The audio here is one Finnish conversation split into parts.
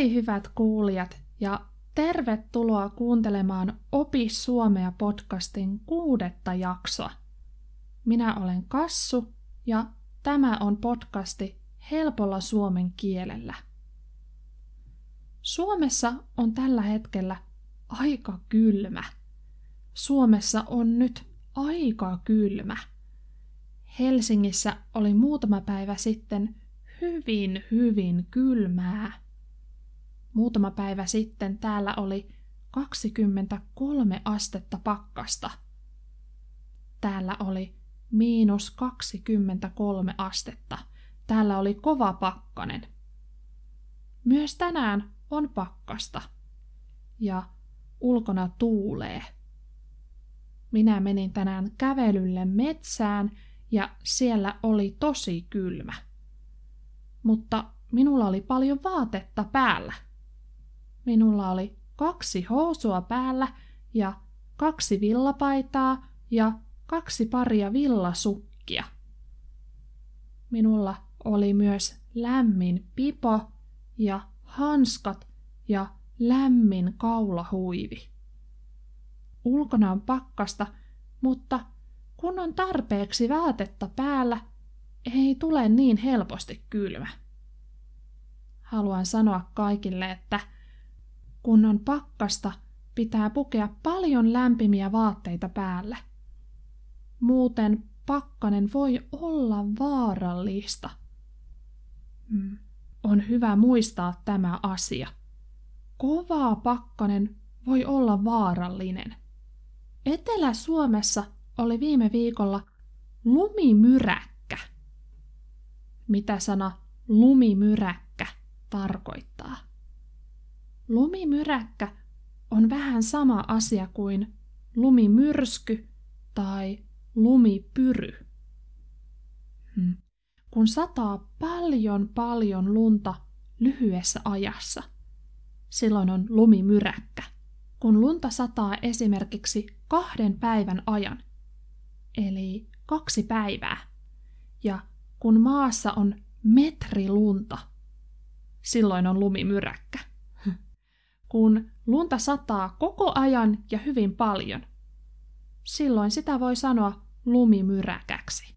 Hei hyvät kuulijat ja tervetuloa kuuntelemaan Opi Suomea podcastin kuudetta jaksoa. Minä olen Kassu ja tämä on podcasti helpolla suomen kielellä. Suomessa on tällä hetkellä aika kylmä. Suomessa on nyt aika kylmä. Helsingissä oli muutama päivä sitten hyvin, hyvin kylmää. Muutama päivä sitten täällä oli 23 astetta pakkasta. Täällä oli miinus 23 astetta. Täällä oli kova pakkanen. Myös tänään on pakkasta. Ja ulkona tuulee. Minä menin tänään kävelylle metsään ja siellä oli tosi kylmä. Mutta minulla oli paljon vaatetta päällä. Minulla oli kaksi housua päällä ja kaksi villapaitaa ja kaksi paria villasukkia. Minulla oli myös lämmin pipo ja hanskat ja lämmin kaulahuivi. Ulkona on pakkasta, mutta kun on tarpeeksi vaatetta päällä, ei tule niin helposti kylmä. Haluan sanoa kaikille, että kun on pakkasta, pitää pukea paljon lämpimiä vaatteita päälle. Muuten pakkanen voi olla vaarallista. Mm. On hyvä muistaa tämä asia. Kovaa pakkanen voi olla vaarallinen. Etelä-Suomessa oli viime viikolla lumimyräkkä. Mitä sana lumimyräkkä tarkoittaa? Lumimyräkkä on vähän sama asia kuin lumimyrsky tai lumipyry. Hmm. Kun sataa paljon paljon lunta lyhyessä ajassa, silloin on lumimyräkkä. Kun lunta sataa esimerkiksi kahden päivän ajan, eli kaksi päivää, ja kun maassa on metri lunta, silloin on lumimyräkkä. Kun lunta sataa koko ajan ja hyvin paljon, silloin sitä voi sanoa lumimyräkäksi.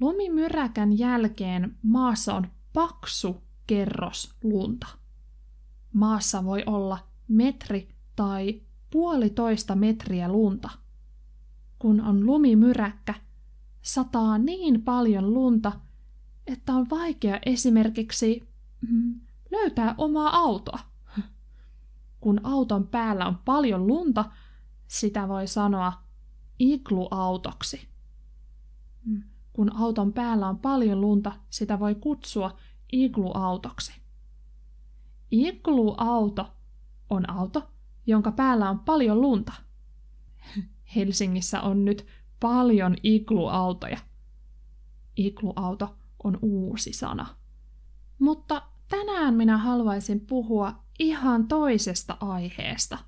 Lumimyräkän jälkeen maassa on paksu kerros lunta. Maassa voi olla metri tai puolitoista metriä lunta. Kun on lumimyräkkä, sataa niin paljon lunta, että on vaikea esimerkiksi mm, löytää omaa autoa. Kun auton päällä on paljon lunta, sitä voi sanoa igluautoksi. Mm, kun auton päällä on paljon lunta, sitä voi kutsua igluautoksi. Igluauto on auto, jonka päällä on paljon lunta. Helsingissä on nyt paljon igluautoja. Igluauto on uusi sana. Mutta tänään minä haluaisin puhua ihan toisesta aiheesta.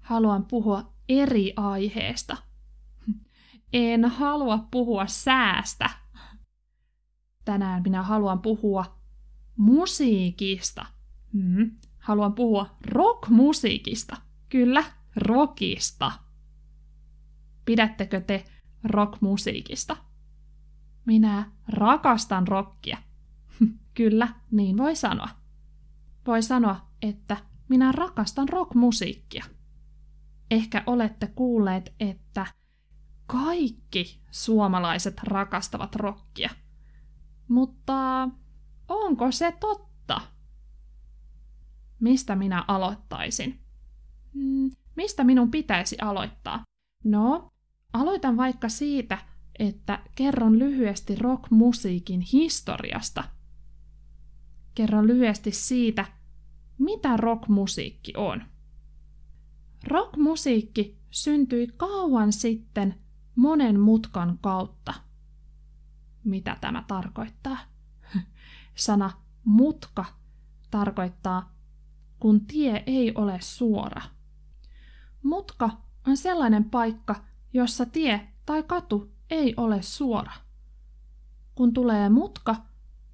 Haluan puhua eri aiheesta. En halua puhua säästä. Tänään minä haluan puhua musiikista. Hmm. Haluan puhua rockmusiikista. Kyllä, rockista. Pidättekö te rockmusiikista? Minä rakastan rockia. Kyllä, niin voi sanoa. Voi sanoa, että minä rakastan rockmusiikkia. Ehkä olette kuulleet, että kaikki suomalaiset rakastavat rockia. Mutta onko se totta? Mistä minä aloittaisin? Hmm, mistä minun pitäisi aloittaa? No, aloitan vaikka siitä, että kerron lyhyesti rockmusiikin historiasta. Kerron lyhyesti siitä, mitä rockmusiikki on. Rockmusiikki syntyi kauan sitten monen mutkan kautta. Mitä tämä tarkoittaa? Sana mutka tarkoittaa, kun tie ei ole suora. Mutka on sellainen paikka, jossa tie tai katu ei ole suora. Kun tulee mutka,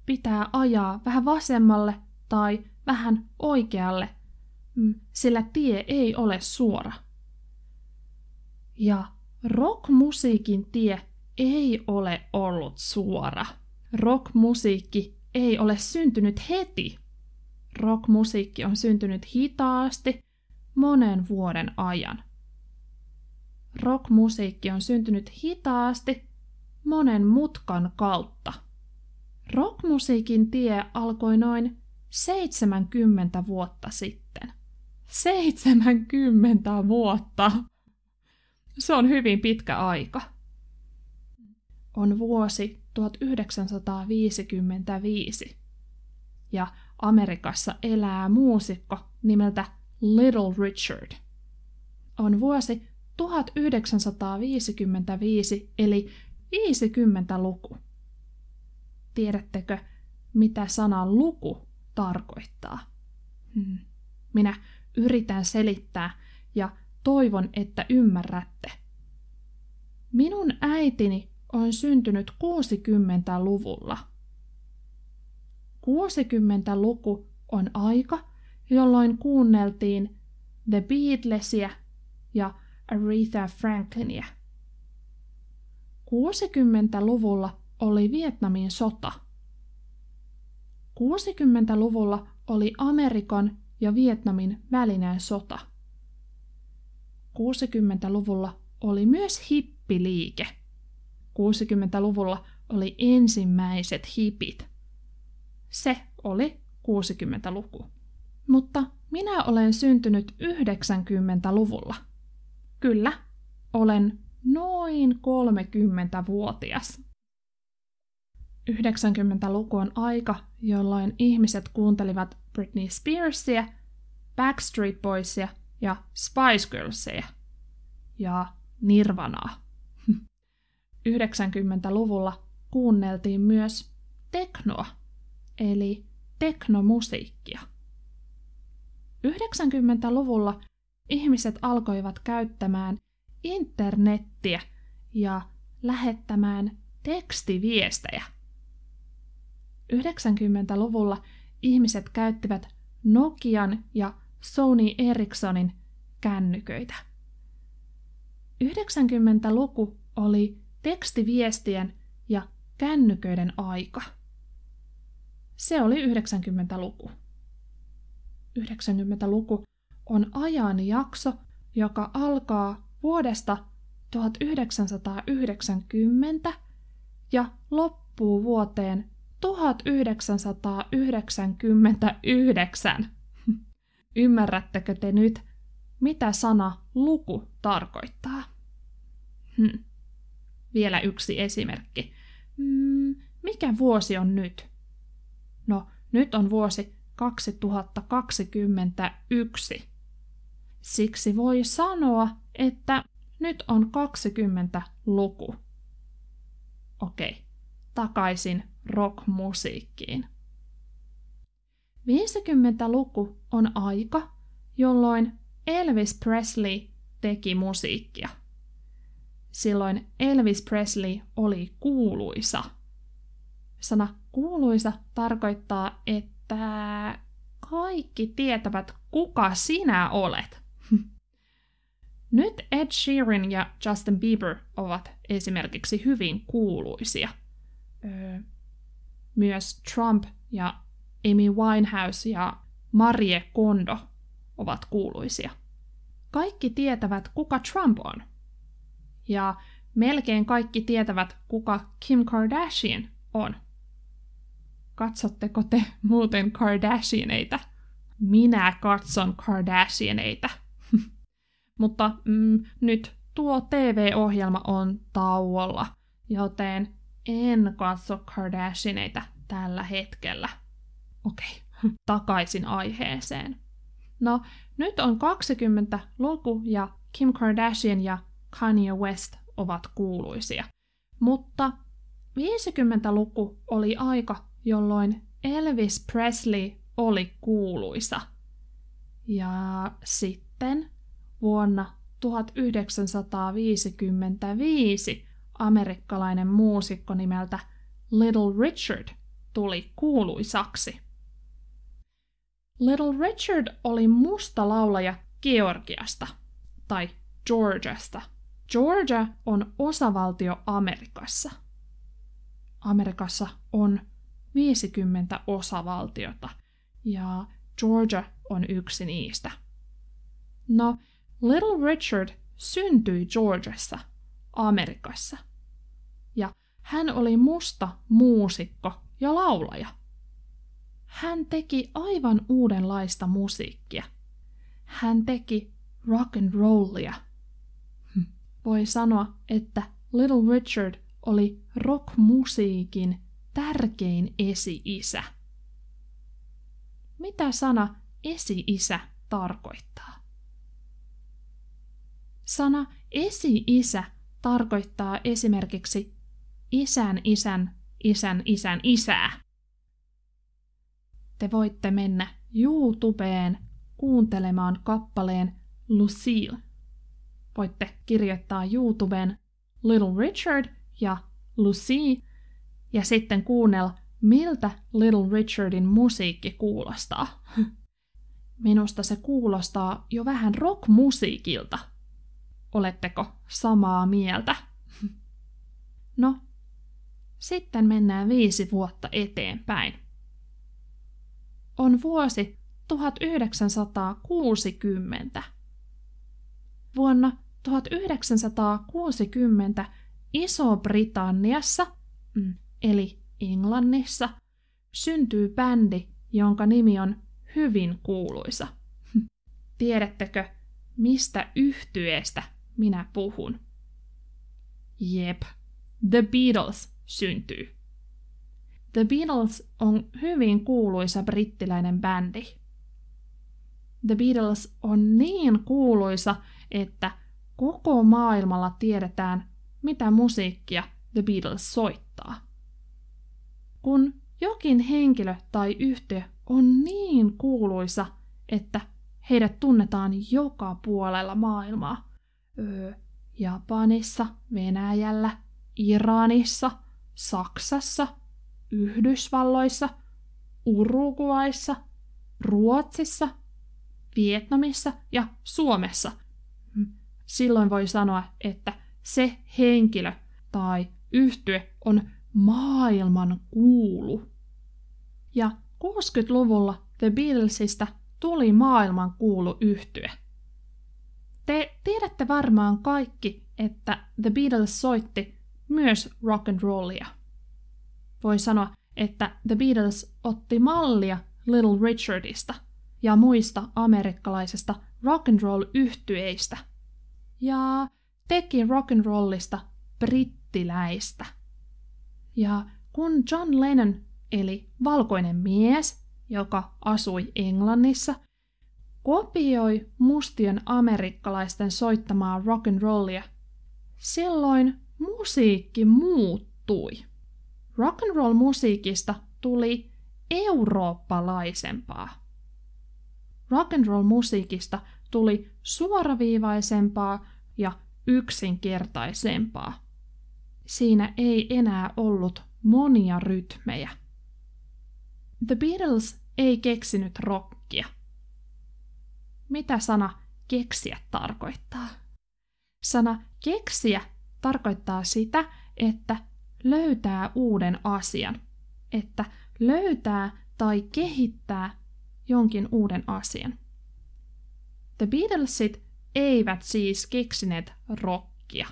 pitää ajaa vähän vasemmalle tai vähän oikealle, mm, sillä tie ei ole suora. Ja rockmusiikin tie ei ole ollut suora. Rockmusiikki ei ole syntynyt heti. Rockmusiikki on syntynyt hitaasti monen vuoden ajan. Rockmusiikki on syntynyt hitaasti monen mutkan kautta. Rockmusiikin tie alkoi noin 70 vuotta sitten. 70 vuotta! Se on hyvin pitkä aika. On vuosi 1955 ja Amerikassa elää muusikko nimeltä Little Richard. On vuosi 1955 eli 50-luku. Tiedättekö, mitä sana luku tarkoittaa? Hmm. Minä yritän selittää ja toivon, että ymmärrätte. Minun äitini on syntynyt 60-luvulla. 60-luku on aika, jolloin kuunneltiin The Beatlesia ja Aretha Franklinia. 60-luvulla oli Vietnamin sota. 60-luvulla oli Amerikan ja Vietnamin välinen sota. 60-luvulla oli myös hippiliike. 60-luvulla oli ensimmäiset hipit. Se oli 60-luku. Mutta minä olen syntynyt 90-luvulla. Kyllä, olen noin 30-vuotias. 90-luku on aika, jolloin ihmiset kuuntelivat Britney Spearsia, Backstreet Boysia ja Spice Girlsia ja Nirvanaa. 90-luvulla kuunneltiin myös teknoa, eli teknomusiikkia. 90-luvulla ihmiset alkoivat käyttämään internettiä ja lähettämään tekstiviestejä. 90-luvulla ihmiset käyttivät Nokian ja Sony Ericssonin kännyköitä. 90-luku oli tekstiviestien ja kännyköiden aika. Se oli 90-luku. 90-luku on ajanjakso, joka alkaa vuodesta 1990 ja loppuu vuoteen 1999. Ymmärrättekö te nyt, mitä sana luku tarkoittaa? Hm. Vielä yksi esimerkki. Mm, mikä vuosi on nyt? No, nyt on vuosi 2021. Siksi voi sanoa, että nyt on 20 luku. Okei, takaisin rockmusiikkiin. 50-luku on aika, jolloin Elvis Presley teki musiikkia. Silloin Elvis Presley oli kuuluisa. Sana kuuluisa tarkoittaa, että kaikki tietävät, kuka sinä olet. Nyt Ed Sheeran ja Justin Bieber ovat esimerkiksi hyvin kuuluisia. Myös Trump ja Amy Winehouse ja Marie Kondo ovat kuuluisia. Kaikki tietävät, kuka Trump on. Ja melkein kaikki tietävät, kuka Kim Kardashian on. Katsotteko te muuten Kardashianeita? Minä katson Kardashianeita. Mutta mm, nyt tuo TV-ohjelma on tauolla, joten en katso Kardashianeita tällä hetkellä. Okei, okay. takaisin aiheeseen. No, nyt on 20-luku ja Kim Kardashian ja Kanye West ovat kuuluisia. Mutta 50-luku oli aika, jolloin Elvis Presley oli kuuluisa. Ja sitten vuonna 1955 amerikkalainen muusikko nimeltä Little Richard tuli kuuluisaksi. Little Richard oli musta laulaja Georgiasta tai Georgiasta. Georgia on osavaltio Amerikassa. Amerikassa on 50 osavaltiota ja Georgia on yksi niistä. No, Little Richard syntyi Georgiassa, Amerikassa. Ja hän oli musta muusikko ja laulaja. Hän teki aivan uudenlaista musiikkia. Hän teki rock and rollia. Hm. Voi sanoa, että Little Richard oli rockmusiikin tärkein esi-isä. Mitä sana esi-isä tarkoittaa? Sana esi-isä tarkoittaa esimerkiksi isän isän isän isän isää. Te voitte mennä YouTubeen kuuntelemaan kappaleen Lucille. Voitte kirjoittaa YouTubeen Little Richard ja Lucy ja sitten kuunnella, miltä Little Richardin musiikki kuulostaa. Minusta se kuulostaa jo vähän rockmusiikilta. Oletteko samaa mieltä? No, sitten mennään viisi vuotta eteenpäin. On vuosi 1960. Vuonna 1960 Iso-Britanniassa, mm, eli Englannissa, syntyy bändi, jonka nimi on hyvin kuuluisa. Tiedättekö, mistä yhtyeestä minä puhun? Jep, The Beatles syntyy. The Beatles on hyvin kuuluisa brittiläinen bändi. The Beatles on niin kuuluisa, että koko maailmalla tiedetään, mitä musiikkia The Beatles soittaa. Kun jokin henkilö tai yhtiö on niin kuuluisa, että heidät tunnetaan joka puolella maailmaa. Öö, Japanissa, Venäjällä, Iranissa, Saksassa, Yhdysvalloissa, Uruguayssa, Ruotsissa, Vietnamissa ja Suomessa. Hmm. Silloin voi sanoa, että se henkilö tai yhtye on maailman kuulu. Ja 60-luvulla The Beatlesista tuli maailman kuulu yhtye. Te tiedätte varmaan kaikki, että The Beatles soitti myös rock and rollia. Voi sanoa, että The Beatles otti mallia Little Richardista ja muista amerikkalaisista rock and roll yhtyeistä ja teki rock and rollista brittiläistä. Ja kun John Lennon eli valkoinen mies, joka asui Englannissa, kopioi mustien amerikkalaisten soittamaa rock and rollia, silloin musiikki muuttui. Rock and roll musiikista tuli eurooppalaisempaa. Rock and roll musiikista tuli suoraviivaisempaa ja yksinkertaisempaa. Siinä ei enää ollut monia rytmejä. The Beatles ei keksinyt rockia. Mitä sana keksiä tarkoittaa? Sana keksiä tarkoittaa sitä, että löytää uuden asian, että löytää tai kehittää jonkin uuden asian. The Beatlesit eivät siis keksineet rockia,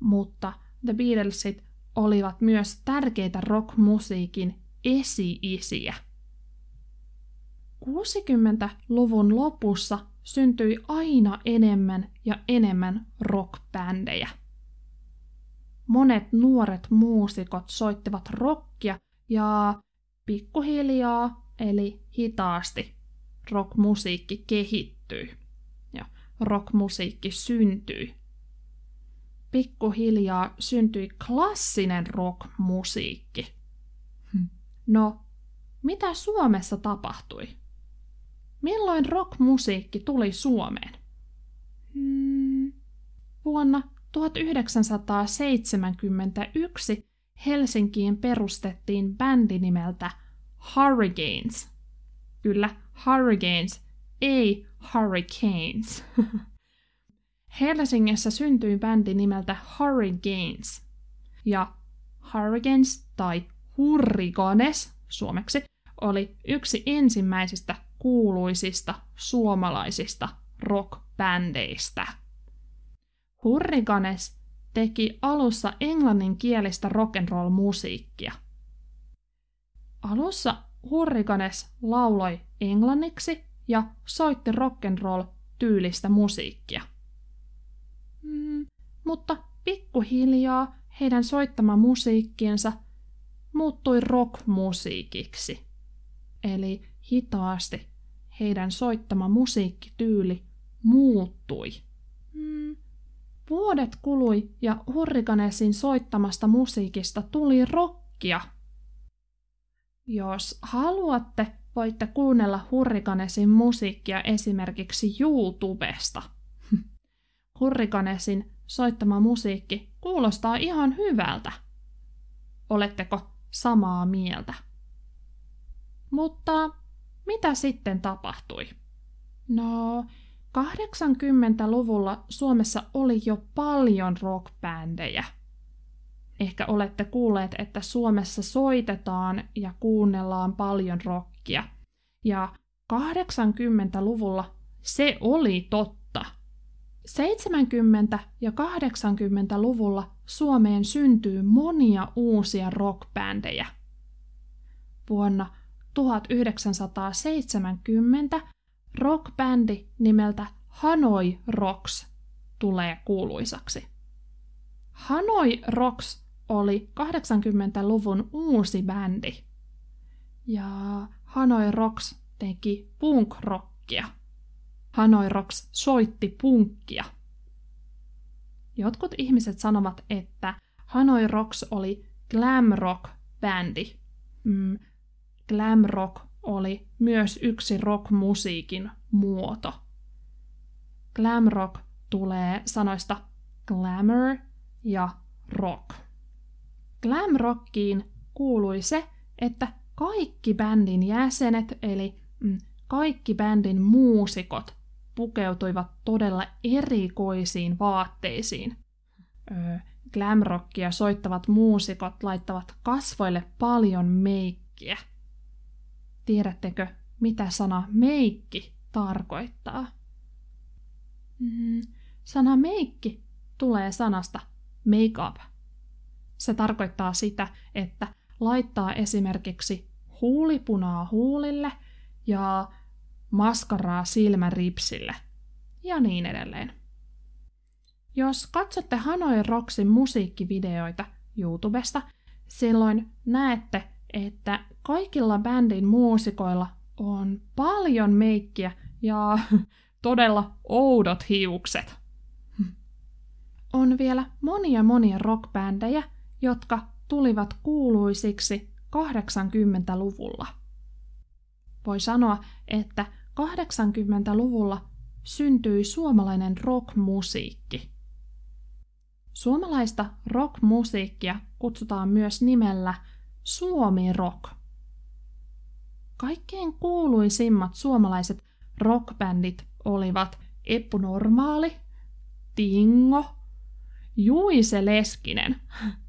mutta The Beatlesit olivat myös tärkeitä rockmusiikin esi-isiä. 60-luvun lopussa syntyi aina enemmän ja enemmän rockbändejä. Monet nuoret muusikot soittivat rockia ja pikkuhiljaa, eli hitaasti, rockmusiikki kehittyi ja rockmusiikki syntyi. Pikkuhiljaa syntyi klassinen rockmusiikki. No, mitä Suomessa tapahtui? Milloin rockmusiikki tuli Suomeen? Hmm. Vuonna 1971 Helsinkiin perustettiin bändi nimeltä Hurricanes. Kyllä, Hurricanes, ei Hurricanes. Helsingissä syntyi bändi nimeltä Hurricanes. Ja Hurricanes tai Hurricanes suomeksi oli yksi ensimmäisistä kuuluisista suomalaisista rockbändeistä. Teki alussa englanninkielistä rock'n'roll-musiikkia. Alussa Hurricanes lauloi englanniksi ja soitti rock'n'roll-tyylistä musiikkia. Mm, mutta pikkuhiljaa heidän soittama musiikkiensa muuttui rockmusiikiksi. Eli hitaasti heidän soittama musiikkityyli muuttui. Mm. Vuodet kului ja Hurrikanesin soittamasta musiikista tuli rockia. Jos haluatte, voitte kuunnella Hurrikanesin musiikkia esimerkiksi YouTubesta. Hurrikanesin soittama musiikki kuulostaa ihan hyvältä. Oletteko samaa mieltä? Mutta mitä sitten tapahtui? No, 80-luvulla Suomessa oli jo paljon rockbändejä. Ehkä olette kuulleet, että Suomessa soitetaan ja kuunnellaan paljon rockia. Ja 80-luvulla se oli totta. 70- ja 80-luvulla Suomeen syntyy monia uusia rockbändejä. Vuonna 1970 rockbändi nimeltä Hanoi Rocks tulee kuuluisaksi. Hanoi Rocks oli 80-luvun uusi bändi. Ja Hanoi Rocks teki punk-rockia. Hanoi Rocks soitti punkkia. Jotkut ihmiset sanovat, että Hanoi Rocks oli glam rock bändi. Mm, glam rock oli myös yksi rockmusiikin muoto. Glam rock tulee sanoista glamour ja rock. Glam rockiin kuului se, että kaikki bändin jäsenet, eli mm, kaikki bändin muusikot, pukeutuivat todella erikoisiin vaatteisiin. Öö, glamrockia soittavat muusikot laittavat kasvoille paljon meikkiä. Tiedättekö, mitä sana meikki tarkoittaa? Mm, sana meikki tulee sanasta make up. Se tarkoittaa sitä, että laittaa esimerkiksi huulipunaa huulille ja maskaraa silmäripsille ja niin edelleen. Jos katsotte Hanoi Rocksin musiikkivideoita YouTubesta, silloin näette, että kaikilla bändin muusikoilla on paljon meikkiä ja todella oudot hiukset. On vielä monia monia rockbändejä, jotka tulivat kuuluisiksi 80-luvulla. Voi sanoa, että 80-luvulla syntyi suomalainen rockmusiikki. Suomalaista rockmusiikkia kutsutaan myös nimellä Suomi Rock. Kaikkein kuuluisimmat suomalaiset rockbändit olivat Eppu Normaali, Tingo, Juise Leskinen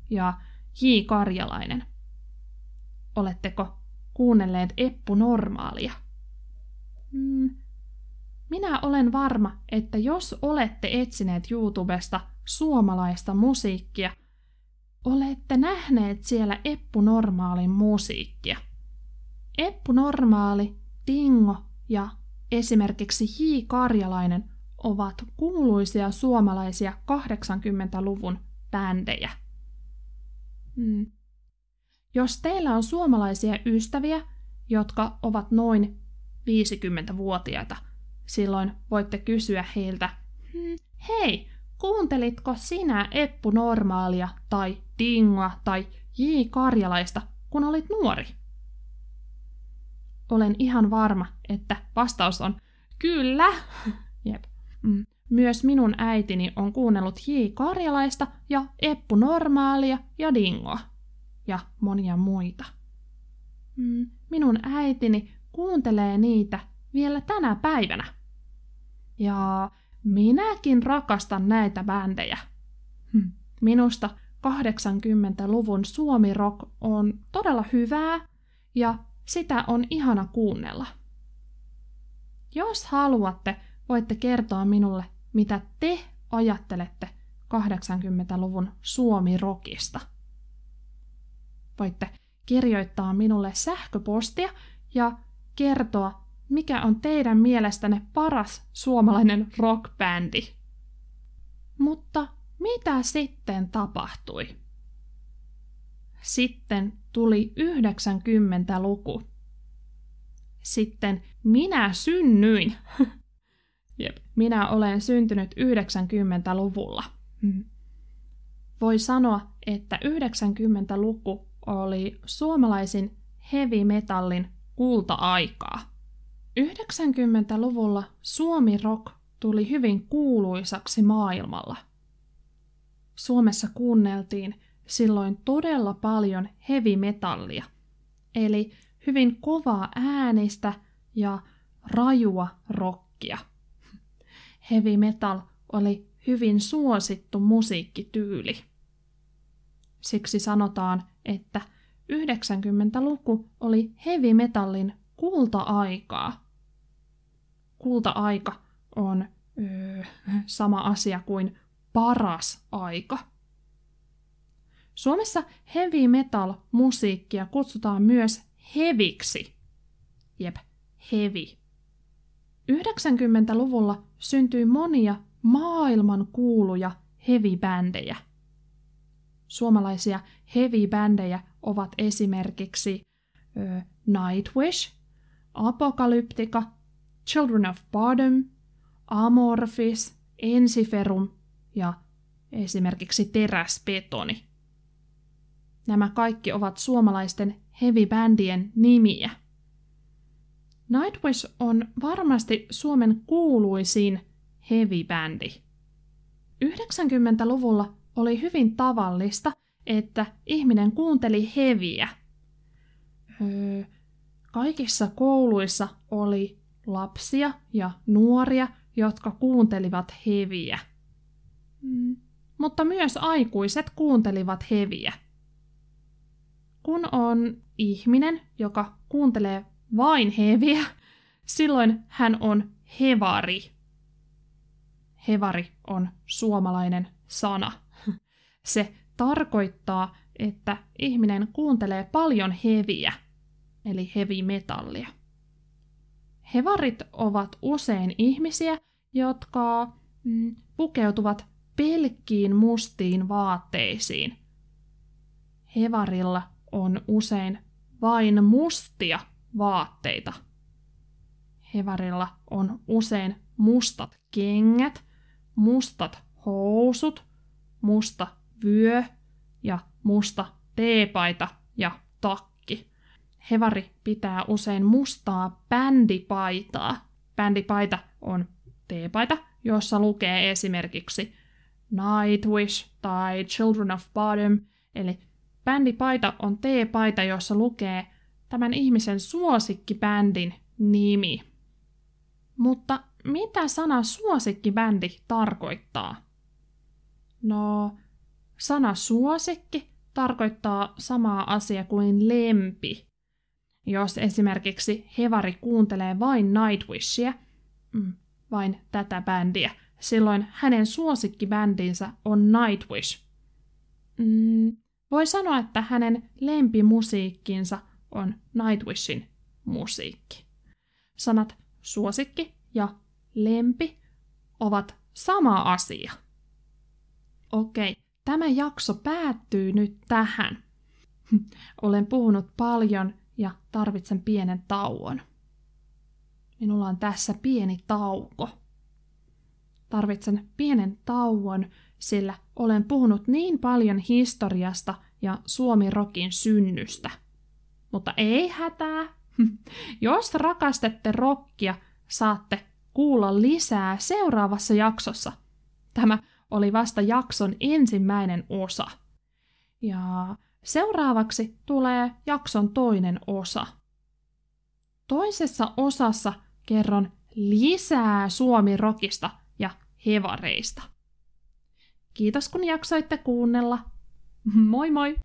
ja J. Karjalainen. Oletteko kuunnelleet Eppu Normaalia? Mm, minä olen varma, että jos olette etsineet YouTubesta suomalaista musiikkia, olette nähneet siellä Eppu Normaalin musiikkia. Eppu Normaali, Tingo ja esimerkiksi J. Karjalainen ovat kuuluisia suomalaisia 80-luvun bändejä. Mm. Jos teillä on suomalaisia ystäviä, jotka ovat noin 50-vuotiaita, silloin voitte kysyä heiltä, hmm, hei, kuuntelitko sinä Eppu Normaalia tai Dingoa tai J. Karjalaista, kun olit nuori? Olen ihan varma, että vastaus on kyllä. Jep. Mm. Myös minun äitini on kuunnellut J. Karjalaista ja Eppu Normaalia ja Dingoa. Ja monia muita. Mm. Minun äitini kuuntelee niitä vielä tänä päivänä. Ja minäkin rakastan näitä bändejä. Hm. Minusta 80-luvun suomi rock on todella hyvää ja sitä on ihana kuunnella. Jos haluatte, voitte kertoa minulle, mitä te ajattelette 80-luvun suomi-rokista. Voitte kirjoittaa minulle sähköpostia ja kertoa, mikä on teidän mielestänne paras suomalainen rockbändi. Mutta mitä sitten tapahtui? Sitten tuli 90-luku. Sitten minä synnyin. Jep. Minä olen syntynyt 90-luvulla. Hmm. Voi sanoa, että 90-luku oli suomalaisin heavy metallin kulta-aikaa. 90-luvulla suomi rock tuli hyvin kuuluisaksi maailmalla. Suomessa kuunneltiin silloin todella paljon heavy metallia, eli hyvin kovaa äänistä ja rajua rockia. Heavy metal oli hyvin suosittu musiikkityyli. Siksi sanotaan, että 90-luku oli heavy metallin kulta-aikaa. Kulta-aika on öö, sama asia kuin paras aika. Suomessa heavy metal musiikkia kutsutaan myös heviksi. Jep, heavy. 90-luvulla syntyi monia maailman kuuluja heavy-bändejä. Suomalaisia heavy-bändejä ovat esimerkiksi ö, Nightwish, Apokalyptika, Children of Bottom, Amorphis, Ensiferum ja esimerkiksi Teräspetoni. Nämä kaikki ovat suomalaisten heavy-bändien nimiä. Nightwish on varmasti Suomen kuuluisin heavy-bändi. 90-luvulla oli hyvin tavallista, että ihminen kuunteli heviä. Öö, kaikissa kouluissa oli lapsia ja nuoria, jotka kuuntelivat heviä. Mm. Mutta myös aikuiset kuuntelivat heviä. Kun on ihminen, joka kuuntelee vain heviä, silloin hän on hevari. Hevari on suomalainen sana. Se tarkoittaa, että ihminen kuuntelee paljon heviä, eli heavy metallia. Hevarit ovat usein ihmisiä, jotka mm, pukeutuvat pelkkiin mustiin vaatteisiin. Hevarilla on usein vain mustia vaatteita. Hevarilla on usein mustat kengät, mustat housut, musta vyö ja musta teepaita ja takki. Hevari pitää usein mustaa bändipaitaa. Bändipaita on teepaita, jossa lukee esimerkiksi Nightwish tai Children of Bottom, eli bändipaita on teepaita, jossa lukee tämän ihmisen suosikkibändin nimi. Mutta mitä sana suosikkibändi tarkoittaa? No, sana suosikki tarkoittaa samaa asia kuin lempi. Jos esimerkiksi Hevari kuuntelee vain Nightwishia, mm, vain tätä bändiä, silloin hänen suosikkibändinsä on Nightwish. Mm, voi sanoa, että hänen lempimusiikkinsa on Nightwishin musiikki. Sanat suosikki ja lempi ovat sama asia. Okei, tämä jakso päättyy nyt tähän. Olen puhunut paljon ja tarvitsen pienen tauon. Minulla on tässä pieni tauko. Tarvitsen pienen tauon, sillä olen puhunut niin paljon historiasta ja Suomi-rokin synnystä. Mutta ei hätää. Jos rakastatte rokkia, saatte kuulla lisää seuraavassa jaksossa. Tämä oli vasta jakson ensimmäinen osa. Ja seuraavaksi tulee jakson toinen osa. Toisessa osassa kerron lisää Suomi-rokista hevareista. Kiitos kun jaksoitte kuunnella. Moi moi!